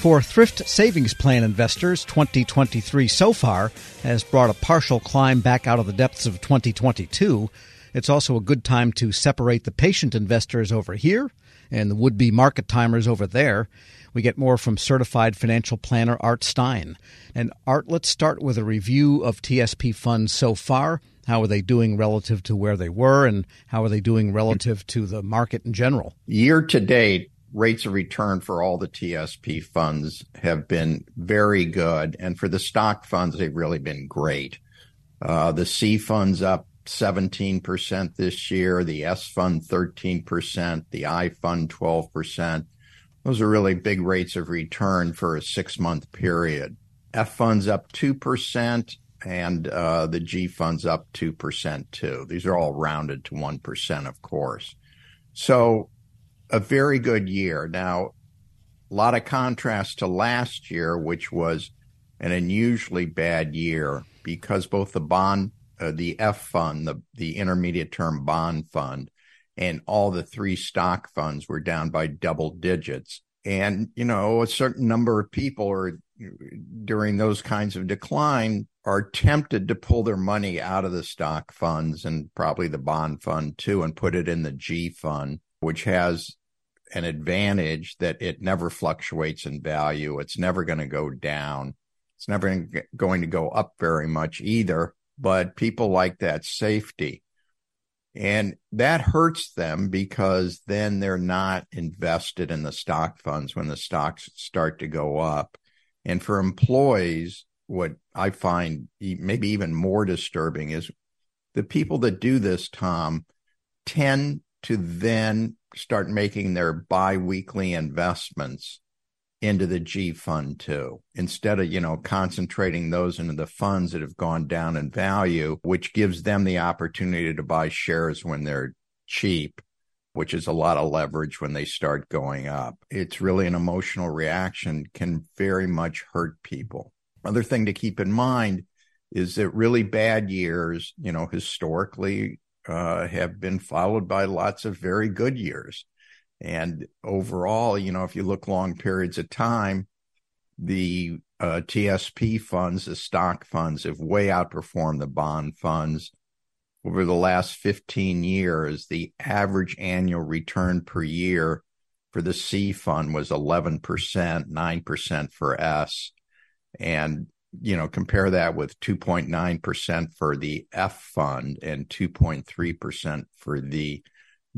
For thrift savings plan investors, 2023 so far has brought a partial climb back out of the depths of 2022. It's also a good time to separate the patient investors over here and the would be market timers over there. We get more from certified financial planner Art Stein. And Art, let's start with a review of TSP funds so far. How are they doing relative to where they were, and how are they doing relative to the market in general? Year to date, rates of return for all the TSP funds have been very good. And for the stock funds, they've really been great. Uh, the C funds up 17% this year, the S fund 13%, the I fund 12%. Those are really big rates of return for a six month period. F funds up 2%, and uh, the G funds up 2% too. These are all rounded to 1%, of course. So a very good year. Now, a lot of contrast to last year, which was an unusually bad year because both the bond, uh, the F fund, the, the intermediate term bond fund, and all the three stock funds were down by double digits. And, you know, a certain number of people are during those kinds of decline are tempted to pull their money out of the stock funds and probably the bond fund too and put it in the G fund, which has an advantage that it never fluctuates in value. It's never going to go down. It's never going to go up very much either, but people like that safety. And that hurts them because then they're not invested in the stock funds when the stocks start to go up. And for employees, what I find maybe even more disturbing is the people that do this, Tom, tend to then start making their biweekly investments into the G fund too, instead of, you know, concentrating those into the funds that have gone down in value, which gives them the opportunity to buy shares when they're cheap, which is a lot of leverage when they start going up. It's really an emotional reaction, can very much hurt people. Other thing to keep in mind is that really bad years, you know, historically uh, have been followed by lots of very good years. And overall, you know, if you look long periods of time, the uh, TSP funds, the stock funds, have way outperformed the bond funds. Over the last 15 years, the average annual return per year for the C fund was 11%, 9% for S. And you know, compare that with 2.9% for the F fund and 2.3% for the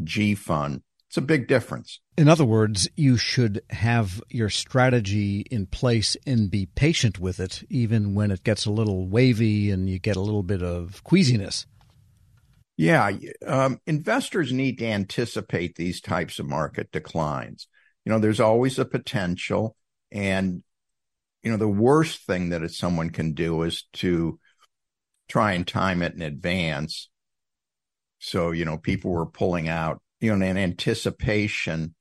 G fund. It's a big difference. In other words, you should have your strategy in place and be patient with it, even when it gets a little wavy and you get a little bit of queasiness. Yeah, um, investors need to anticipate these types of market declines. You know, there's always a potential, and you know, the worst thing that someone can do is to try and time it in advance. So, you know, people were pulling out, you know, in anticipation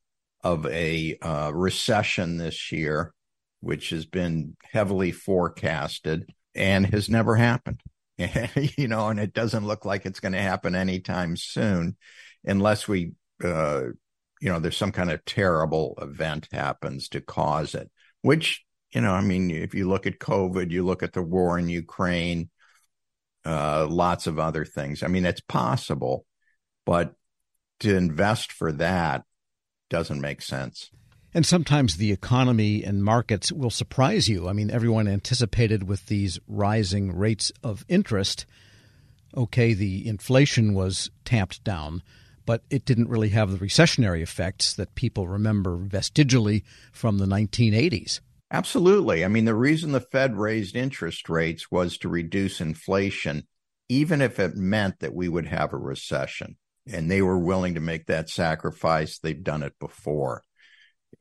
of a uh, recession this year, which has been heavily forecasted and has never happened. you know, and it doesn't look like it's going to happen anytime soon unless we, uh, you know, there's some kind of terrible event happens to cause it, which you know, I mean, if you look at COVID, you look at the war in Ukraine, uh, lots of other things. I mean, it's possible, but to invest for that doesn't make sense. And sometimes the economy and markets will surprise you. I mean, everyone anticipated with these rising rates of interest, okay, the inflation was tamped down, but it didn't really have the recessionary effects that people remember vestigially from the 1980s. Absolutely. I mean, the reason the Fed raised interest rates was to reduce inflation, even if it meant that we would have a recession. And they were willing to make that sacrifice. They've done it before.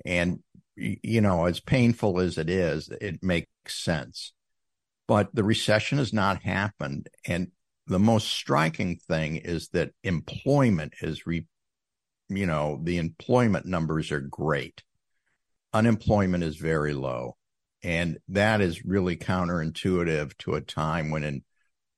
And, you know, as painful as it is, it makes sense. But the recession has not happened. And the most striking thing is that employment is, re, you know, the employment numbers are great unemployment is very low. And that is really counterintuitive to a time when in,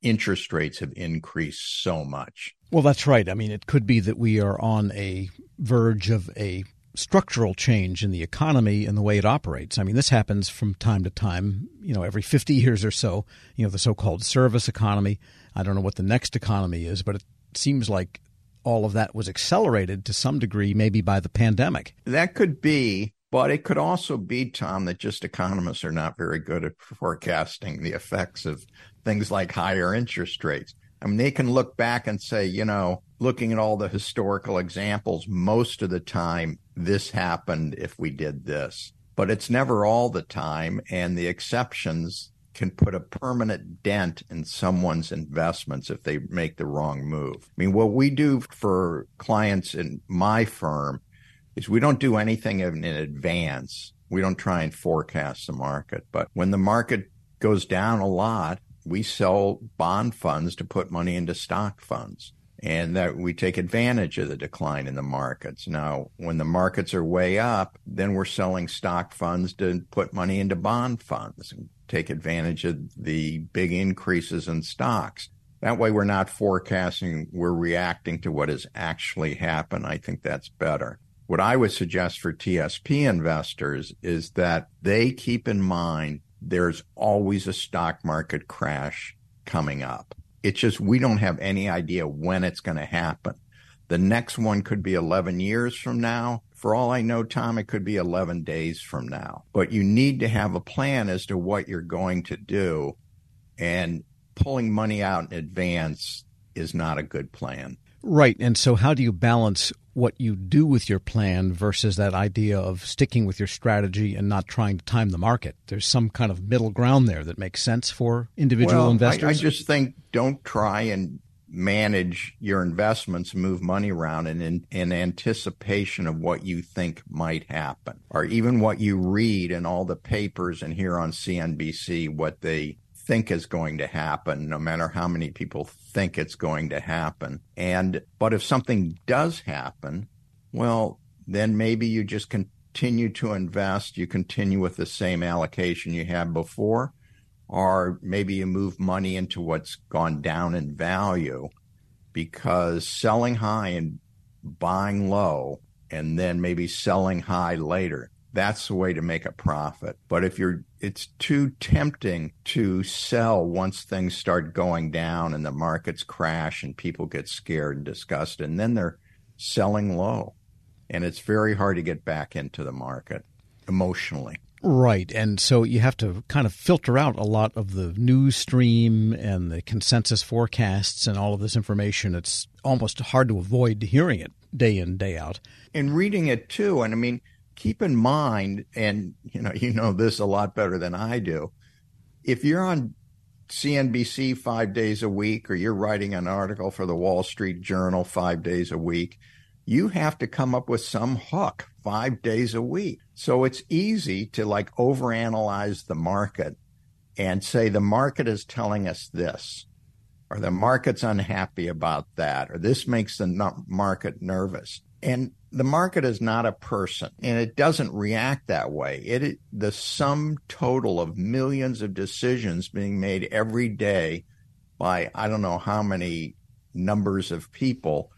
interest rates have increased so much. Well, that's right. I mean, it could be that we are on a verge of a structural change in the economy and the way it operates. I mean, this happens from time to time, you know, every 50 years or so, you know, the so called service economy. I don't know what the next economy is, but it seems like all of that was accelerated to some degree, maybe by the pandemic. That could be, but it could also be, Tom, that just economists are not very good at forecasting the effects of things like higher interest rates. I mean, they can look back and say, you know, looking at all the historical examples, most of the time this happened if we did this. But it's never all the time. And the exceptions can put a permanent dent in someone's investments if they make the wrong move. I mean, what we do for clients in my firm is we don't do anything in advance. We don't try and forecast the market. But when the market goes down a lot, we sell bond funds to put money into stock funds and that we take advantage of the decline in the markets. Now, when the markets are way up, then we're selling stock funds to put money into bond funds and take advantage of the big increases in stocks. That way, we're not forecasting, we're reacting to what has actually happened. I think that's better. What I would suggest for TSP investors is that they keep in mind there's always a stock market crash coming up. It's just we don't have any idea when it's going to happen. The next one could be 11 years from now. For all I know, Tom, it could be 11 days from now. But you need to have a plan as to what you're going to do. And pulling money out in advance is not a good plan. Right. And so, how do you balance what you do with your plan versus that idea of sticking with your strategy and not trying to time the market? There's some kind of middle ground there that makes sense for individual well, investors. I, I just think don't try and manage your investments, move money around in, in, in, anticipation of what you think might happen, or even what you read in all the papers and hear on CNBC, what they think is going to happen, no matter how many people think it's going to happen. And, but if something does happen, well, then maybe you just continue to invest, you continue with the same allocation you had before, or maybe you move money into what's gone down in value because selling high and buying low and then maybe selling high later that's the way to make a profit. But if you're, it's too tempting to sell once things start going down and the markets crash and people get scared and disgusted, and then they're selling low. And it's very hard to get back into the market emotionally. Right. And so you have to kind of filter out a lot of the news stream and the consensus forecasts and all of this information. It's almost hard to avoid hearing it day in, day out. And reading it too. And I mean, keep in mind, and you know, you know this a lot better than I do. If you're on CNBC five days a week, or you're writing an article for the Wall Street Journal five days a week, you have to come up with some hook five days a week. So it's easy to like overanalyze the market and say the market is telling us this, or the market's unhappy about that, or this makes the market nervous. And the market is not a person and it doesn't react that way. It, the sum total of millions of decisions being made every day by I don't know how many numbers of people.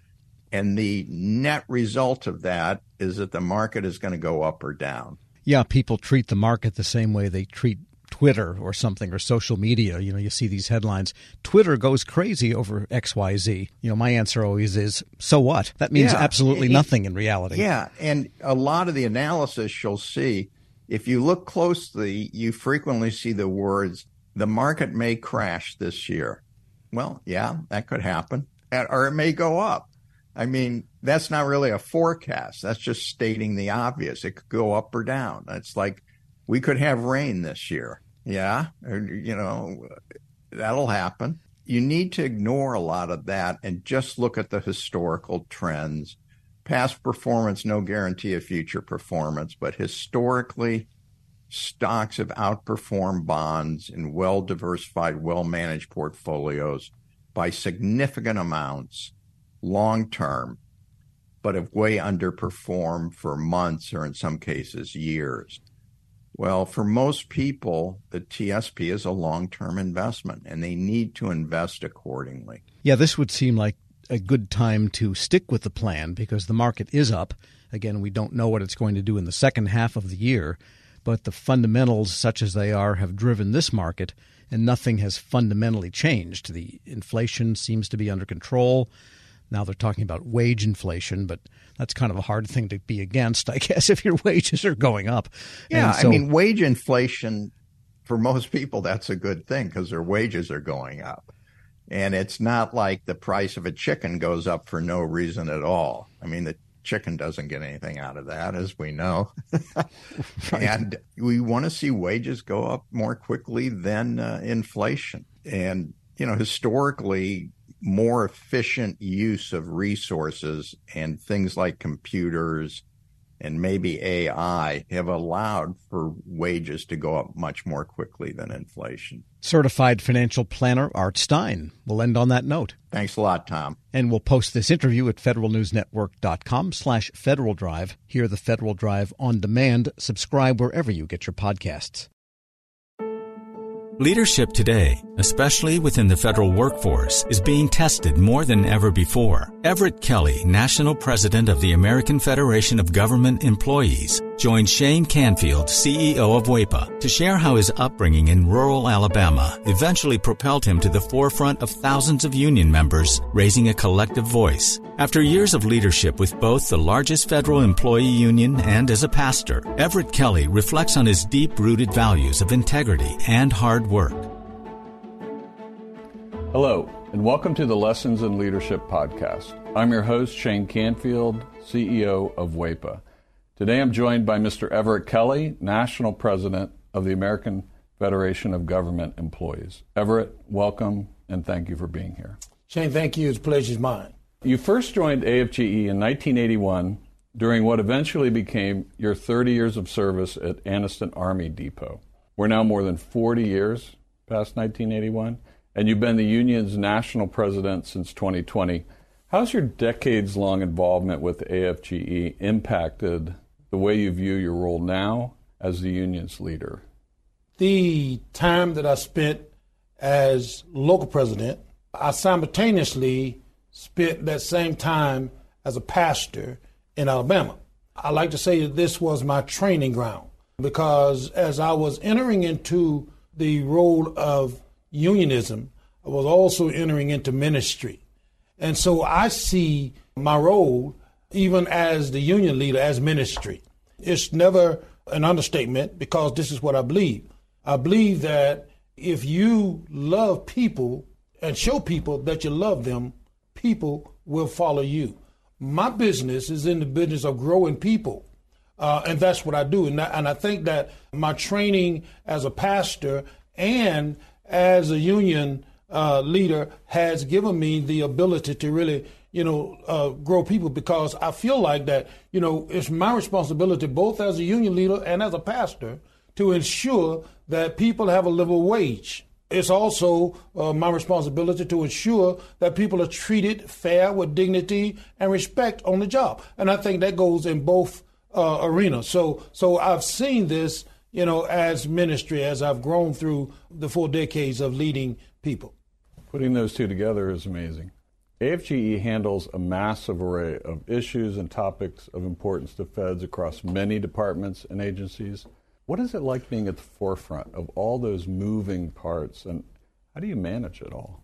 And the net result of that is that the market is going to go up or down. Yeah, people treat the market the same way they treat Twitter or something or social media. You know, you see these headlines. Twitter goes crazy over XYZ. You know, my answer always is, so what? That means yeah, absolutely it, nothing in reality. Yeah. And a lot of the analysis you'll see, if you look closely, you frequently see the words, the market may crash this year. Well, yeah, that could happen. Or it may go up. I mean, that's not really a forecast. That's just stating the obvious. It could go up or down. It's like we could have rain this year. Yeah, you know, that'll happen. You need to ignore a lot of that and just look at the historical trends. Past performance, no guarantee of future performance, but historically, stocks have outperformed bonds in well diversified, well managed portfolios by significant amounts long term, but have way underperformed for months or in some cases years. Well, for most people, the TSP is a long term investment and they need to invest accordingly. Yeah, this would seem like a good time to stick with the plan because the market is up. Again, we don't know what it's going to do in the second half of the year, but the fundamentals, such as they are, have driven this market, and nothing has fundamentally changed. The inflation seems to be under control. Now they're talking about wage inflation, but that's kind of a hard thing to be against, I guess, if your wages are going up. Yeah, so, I mean, wage inflation for most people, that's a good thing because their wages are going up. And it's not like the price of a chicken goes up for no reason at all. I mean, the chicken doesn't get anything out of that, as we know. And we want to see wages go up more quickly than uh, inflation. And, you know, historically, more efficient use of resources and things like computers and maybe AI have allowed for wages to go up much more quickly than inflation. Certified financial planner Art Stein. We'll end on that note. Thanks a lot, Tom. And we'll post this interview at federalnewsnetwork.com slash Federal Drive. Hear the Federal Drive on demand. Subscribe wherever you get your podcasts. Leadership today, especially within the federal workforce, is being tested more than ever before. Everett Kelly, National President of the American Federation of Government Employees, joined Shane Canfield, CEO of WEPA, to share how his upbringing in rural Alabama eventually propelled him to the forefront of thousands of union members, raising a collective voice. After years of leadership with both the largest federal employee union and as a pastor, Everett Kelly reflects on his deep rooted values of integrity and hard work. Hello, and welcome to the Lessons in Leadership podcast. I'm your host, Shane Canfield, CEO of WEPA. Today I'm joined by Mr. Everett Kelly, National President of the American Federation of Government Employees. Everett, welcome and thank you for being here. Shane, thank you. It's a pleasure's mine. You first joined AFGE in 1981 during what eventually became your 30 years of service at Anniston Army Depot. We're now more than 40 years past 1981, and you've been the union's national president since 2020. How's your decades long involvement with AFGE impacted the way you view your role now as the union's leader? The time that I spent as local president, I simultaneously spent that same time as a pastor in Alabama. I like to say that this was my training ground because as I was entering into the role of unionism, I was also entering into ministry. And so I see my role, even as the union leader, as ministry. It's never an understatement because this is what I believe. I believe that if you love people and show people that you love them, people will follow you. My business is in the business of growing people. Uh, and that's what I do. And I, and I think that my training as a pastor and as a union uh, leader has given me the ability to really, you know, uh, grow people because I feel like that, you know, it's my responsibility both as a union leader and as a pastor to ensure that people have a livable wage it's also uh, my responsibility to ensure that people are treated fair with dignity and respect on the job. And I think that goes in both uh, arenas. So, so I've seen this, you know, as ministry as I've grown through the four decades of leading people. Putting those two together is amazing. AFGE handles a massive array of issues and topics of importance to feds across many departments and agencies. What is it like being at the forefront of all those moving parts, and how do you manage it all?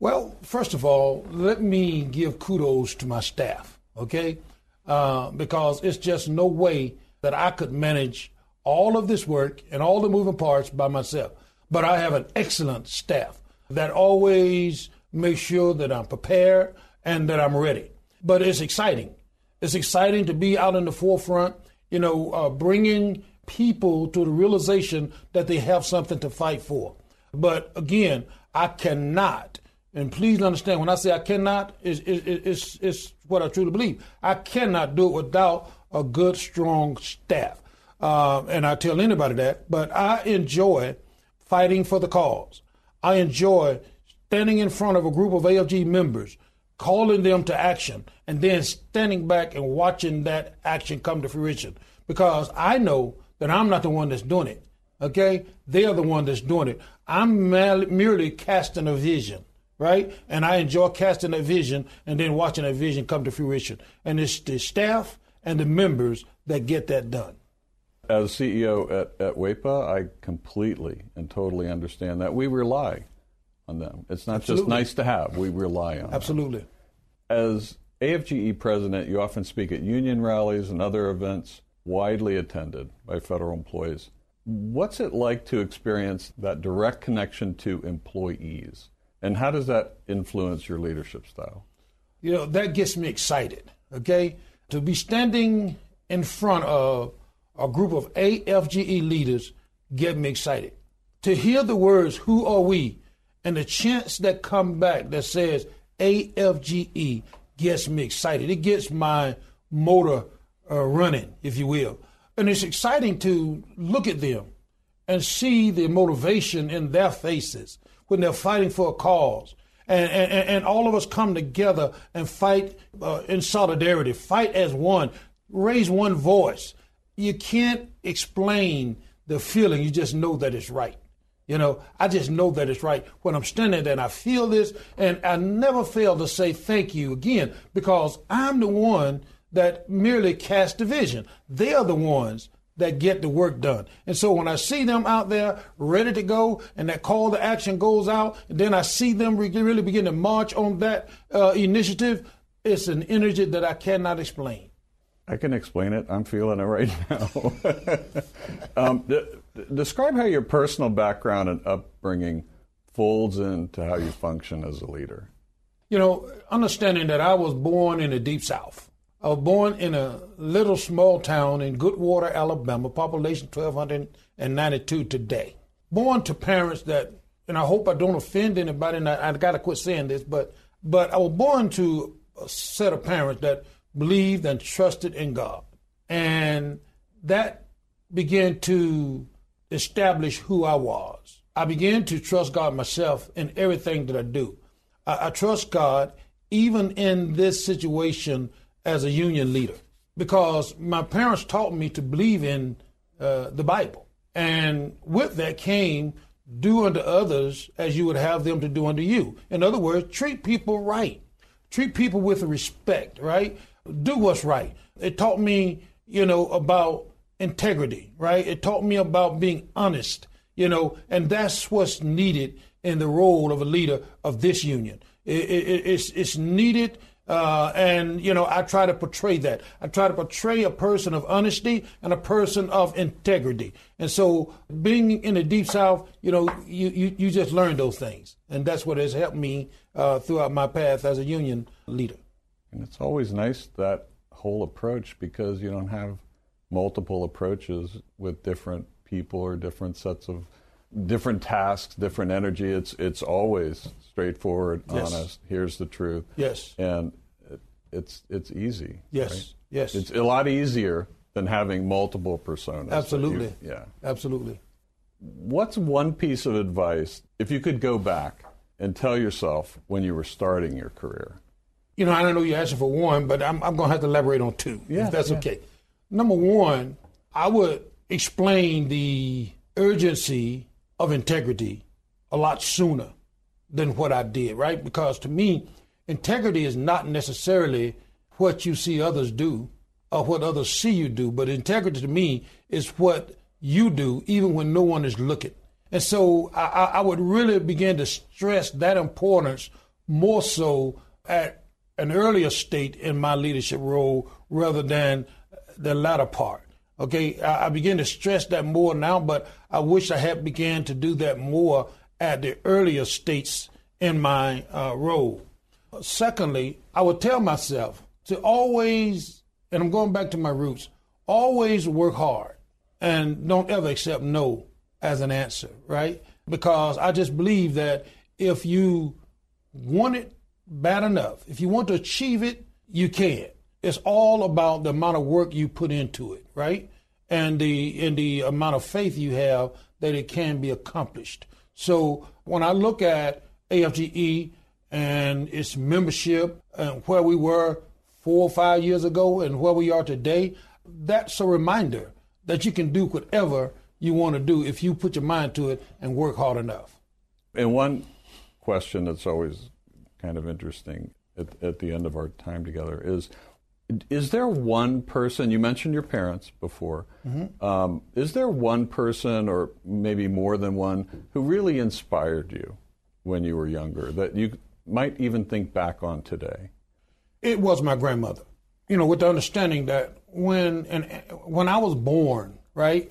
Well, first of all, let me give kudos to my staff, okay? Uh, because it's just no way that I could manage all of this work and all the moving parts by myself. But I have an excellent staff that always makes sure that I'm prepared and that I'm ready. But it's exciting. It's exciting to be out in the forefront, you know, uh, bringing people to the realization that they have something to fight for. But again, I cannot, and please understand when I say I cannot, it's, it's, it's what I truly believe. I cannot do it without a good, strong staff. Uh, and I tell anybody that, but I enjoy fighting for the cause. I enjoy standing in front of a group of AFG members, calling them to action, and then standing back and watching that action come to fruition. Because I know that I'm not the one that's doing it. Okay? They are the one that's doing it. I'm merely casting a vision. Right? And I enjoy casting a vision and then watching that vision come to fruition. And it's the staff and the members that get that done. As CEO at, at WEPA, I completely and totally understand that. We rely on them. It's not Absolutely. just nice to have, we rely on Absolutely. Them. As AFGE president, you often speak at union rallies and other events widely attended by federal employees. What's it like to experience that direct connection to employees? And how does that influence your leadership style? You know, that gets me excited, okay? To be standing in front of a group of AFGE leaders get me excited. To hear the words, who are we? And the chants that come back that says AFGE gets me excited. It gets my motor uh, running, if you will. And it's exciting to look at them and see the motivation in their faces when they're fighting for a cause. And, and, and all of us come together and fight uh, in solidarity, fight as one, raise one voice. You can't explain the feeling, you just know that it's right. You know, I just know that it's right when I'm standing there and I feel this, and I never fail to say thank you again because I'm the one that merely cast division. They are the ones that get the work done. And so when I see them out there ready to go and that call to action goes out, and then I see them really begin to march on that uh, initiative, it's an energy that I cannot explain. I can explain it. I'm feeling it right now. um, d- describe how your personal background and upbringing folds into how you function as a leader. You know, understanding that I was born in the deep south. I was born in a little small town in Goodwater, Alabama, population 1,292 today. Born to parents that, and I hope I don't offend anybody, and I, I got to quit saying this, but but I was born to a set of parents that believed and trusted in God, and that began to establish who I was. I began to trust God myself in everything that I do. I, I trust God even in this situation as a union leader because my parents taught me to believe in uh, the Bible. And with that came do unto others as you would have them to do unto you. In other words, treat people right. Treat people with respect, right? Do what's right. It taught me, you know, about integrity, right? It taught me about being honest, you know, and that's what's needed in the role of a leader of this union. It, it, it's, it's needed uh, and, you know, I try to portray that. I try to portray a person of honesty and a person of integrity. And so being in the Deep South, you know, you, you, you just learn those things. And that's what has helped me uh, throughout my path as a union leader. And it's always nice that whole approach because you don't have multiple approaches with different people or different sets of different tasks, different energy. It's it's always straightforward, yes. honest. Here's the truth. Yes. And it, it's it's easy. Yes. Right? Yes. It's a lot easier than having multiple personas. Absolutely. You, yeah. Absolutely. What's one piece of advice if you could go back and tell yourself when you were starting your career? You know, I don't know you're asking for one, but I'm, I'm going to have to elaborate on two, yeah, if that's yeah. okay. Number one, I would explain the urgency of integrity a lot sooner than what I did, right? Because to me, integrity is not necessarily what you see others do or what others see you do, but integrity to me is what you do even when no one is looking. And so I, I would really begin to stress that importance more so at an earlier state in my leadership role rather than the latter part. Okay, I, I begin to stress that more now, but I wish I had began to do that more at the earlier states in my uh, role. Secondly, I would tell myself to always, and I'm going back to my roots, always work hard and don't ever accept no as an answer, right? Because I just believe that if you want it bad enough, if you want to achieve it, you can. It's all about the amount of work you put into it, right? And the and the amount of faith you have that it can be accomplished. So when I look at AFGE and its membership and where we were four or five years ago and where we are today, that's a reminder that you can do whatever you want to do if you put your mind to it and work hard enough. And one question that's always kind of interesting at, at the end of our time together is is there one person you mentioned your parents before mm-hmm. um, is there one person or maybe more than one who really inspired you when you were younger that you might even think back on today? It was my grandmother. You know with the understanding that when and when i was born right?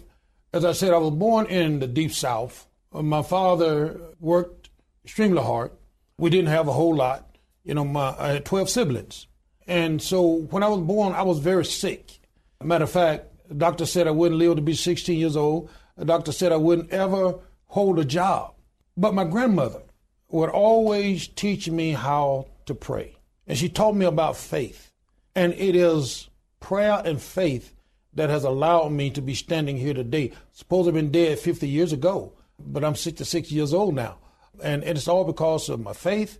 As i said i was born in the deep south. My father worked extremely hard. We didn't have a whole lot. You know my i had 12 siblings and so when I was born, I was very sick. Matter of fact, the doctor said I wouldn't live to be 16 years old. The doctor said I wouldn't ever hold a job. But my grandmother would always teach me how to pray. And she taught me about faith. And it is prayer and faith that has allowed me to be standing here today. Suppose I've been dead 50 years ago, but I'm 66 years old now. And it's all because of my faith